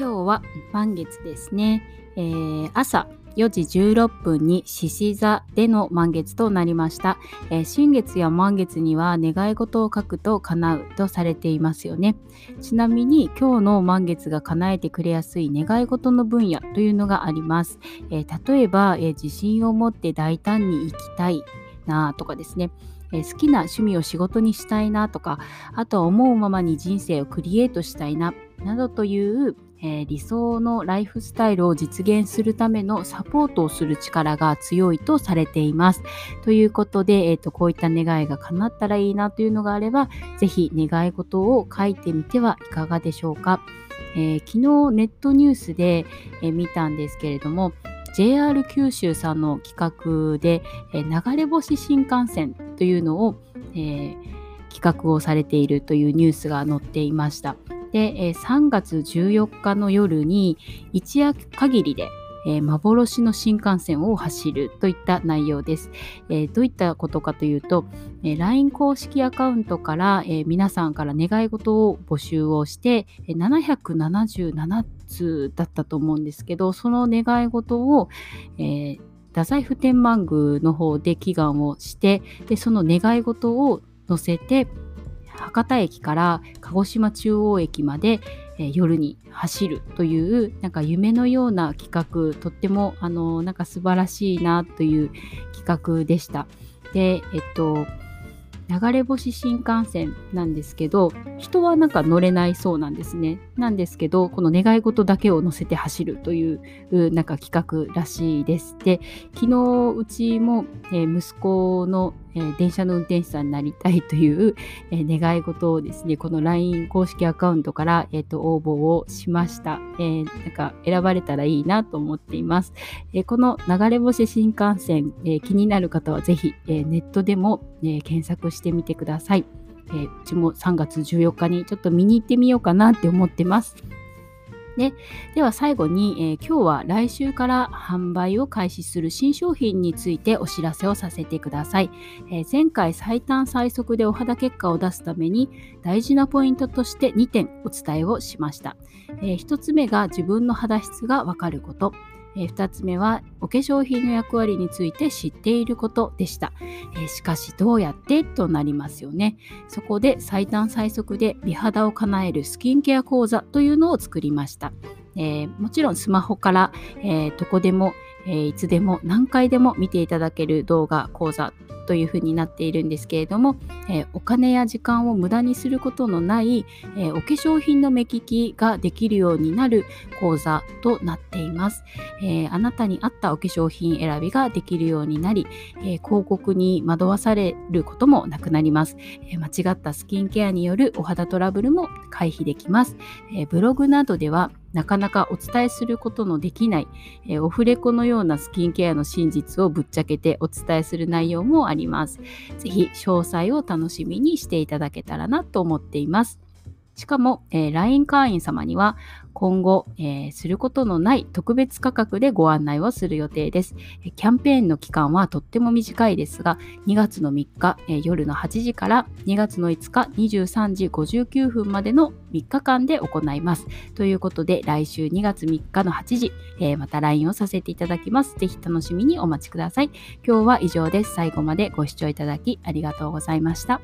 今日は満月ですね、えー、朝4時16分に獅子座での満月となりました、えー、新月や満月には願い事を書くと叶うとされていますよね。ちなみに今日の満月が叶えてくれやすい願い事の分野というのがあります、えー、例えば、え自信を持って大胆に生きたい。なとかですねえ好きな趣味を仕事にしたいなとかあとは思うままに人生をクリエイトしたいななどというえー、理想のライフスタイルを実現するためのサポートをする力が強いとされています。ということで、えーと、こういった願いが叶ったらいいなというのがあれば、ぜひ願い事を書いてみてはいかがでしょうか。えー、昨日ネットニュースで、え、見たんですけれども、JR 九州さんの企画で、え流れ星新幹線というのを、え企画をされているというニュースが載っていました。で、え3月14日の夜に一夜限りでえー、幻の新幹線を走るといった内容です。えー、どういったことかというと、えー、LINE 公式アカウントから、え皆さんから願い事を募集をして、え777通だったと思うんですけど、その願い事を、え太宰府天満宮の方で祈願をしてでその願い事を載せて博多駅から鹿児島中央駅まで、え、夜に走るというなんか夢のような企画とってもあのなんか素晴らしいなという企画でした。でえっと流れ星新幹線なんですけど人はなんか乗れないそうなんですね。なんですけどこの願い事だけを乗せて走るというなんか企画らしいです。で昨日うちも、えー、息子のえー、電車の運転手さんになりたいという、えー、願い事をですね、この LINE 公式アカウントから、えーと、応募をしました、えー、なんか選ばれたらいいなと思っています。えこの流れ星新幹線、え気になる方はぜひ、えネットでも、え検索してみてください、えうちも3月14日にちょっと見に行ってみようかなって思ってます。ででは最後に、えー、今日は来週から販売を開始する新商品についてお知らせをさせてください。えー、前回最短最速でお肌結果を出すために大事なポイントとして2点お伝えをしました。えー、1つ目が自分の肌質がわかること。えー、2つ目はお化粧品の役割について知っていることでした、えー、しかしどうやってとなりますよね。そこで最短最速で美肌を叶えるスキンケア講座というのを作りました、えー、もちろんスマホから、えどこでも、えいつでも何回でも見ていただける動画講座というふうになっているんですけれども、えー、お金や時間を無駄にすることのない、えー、お化粧品の目利きができるようになる講座となっています、えー、あなたに合ったお化粧品選びができるようになり、え広告に惑わされることもなくなります、え間違ったスキンケアによるお肌トラブルも回避できます、えブログなどではなかなかお伝えすることのできない、えー、オフレコのようなスキンケアの真実をぶっちゃけてお伝えする内容もあります。ぜひ詳細を楽しみにしていただけたらなと思っています。しかも、えー、LINE 会員様には今後、えー、することのない特別価格でご案内をする予定です。キャンペーンの期間はとっても短いですが、2月の3日、えー、夜の8時から2月の5日23時59分までの3日間で行います。ということで、来週2月3日の8時、えー、また LINE をさせていただきます。ぜひ楽しみにお待ちください。今日は以上です。最後までご視聴いただきありがとうございました。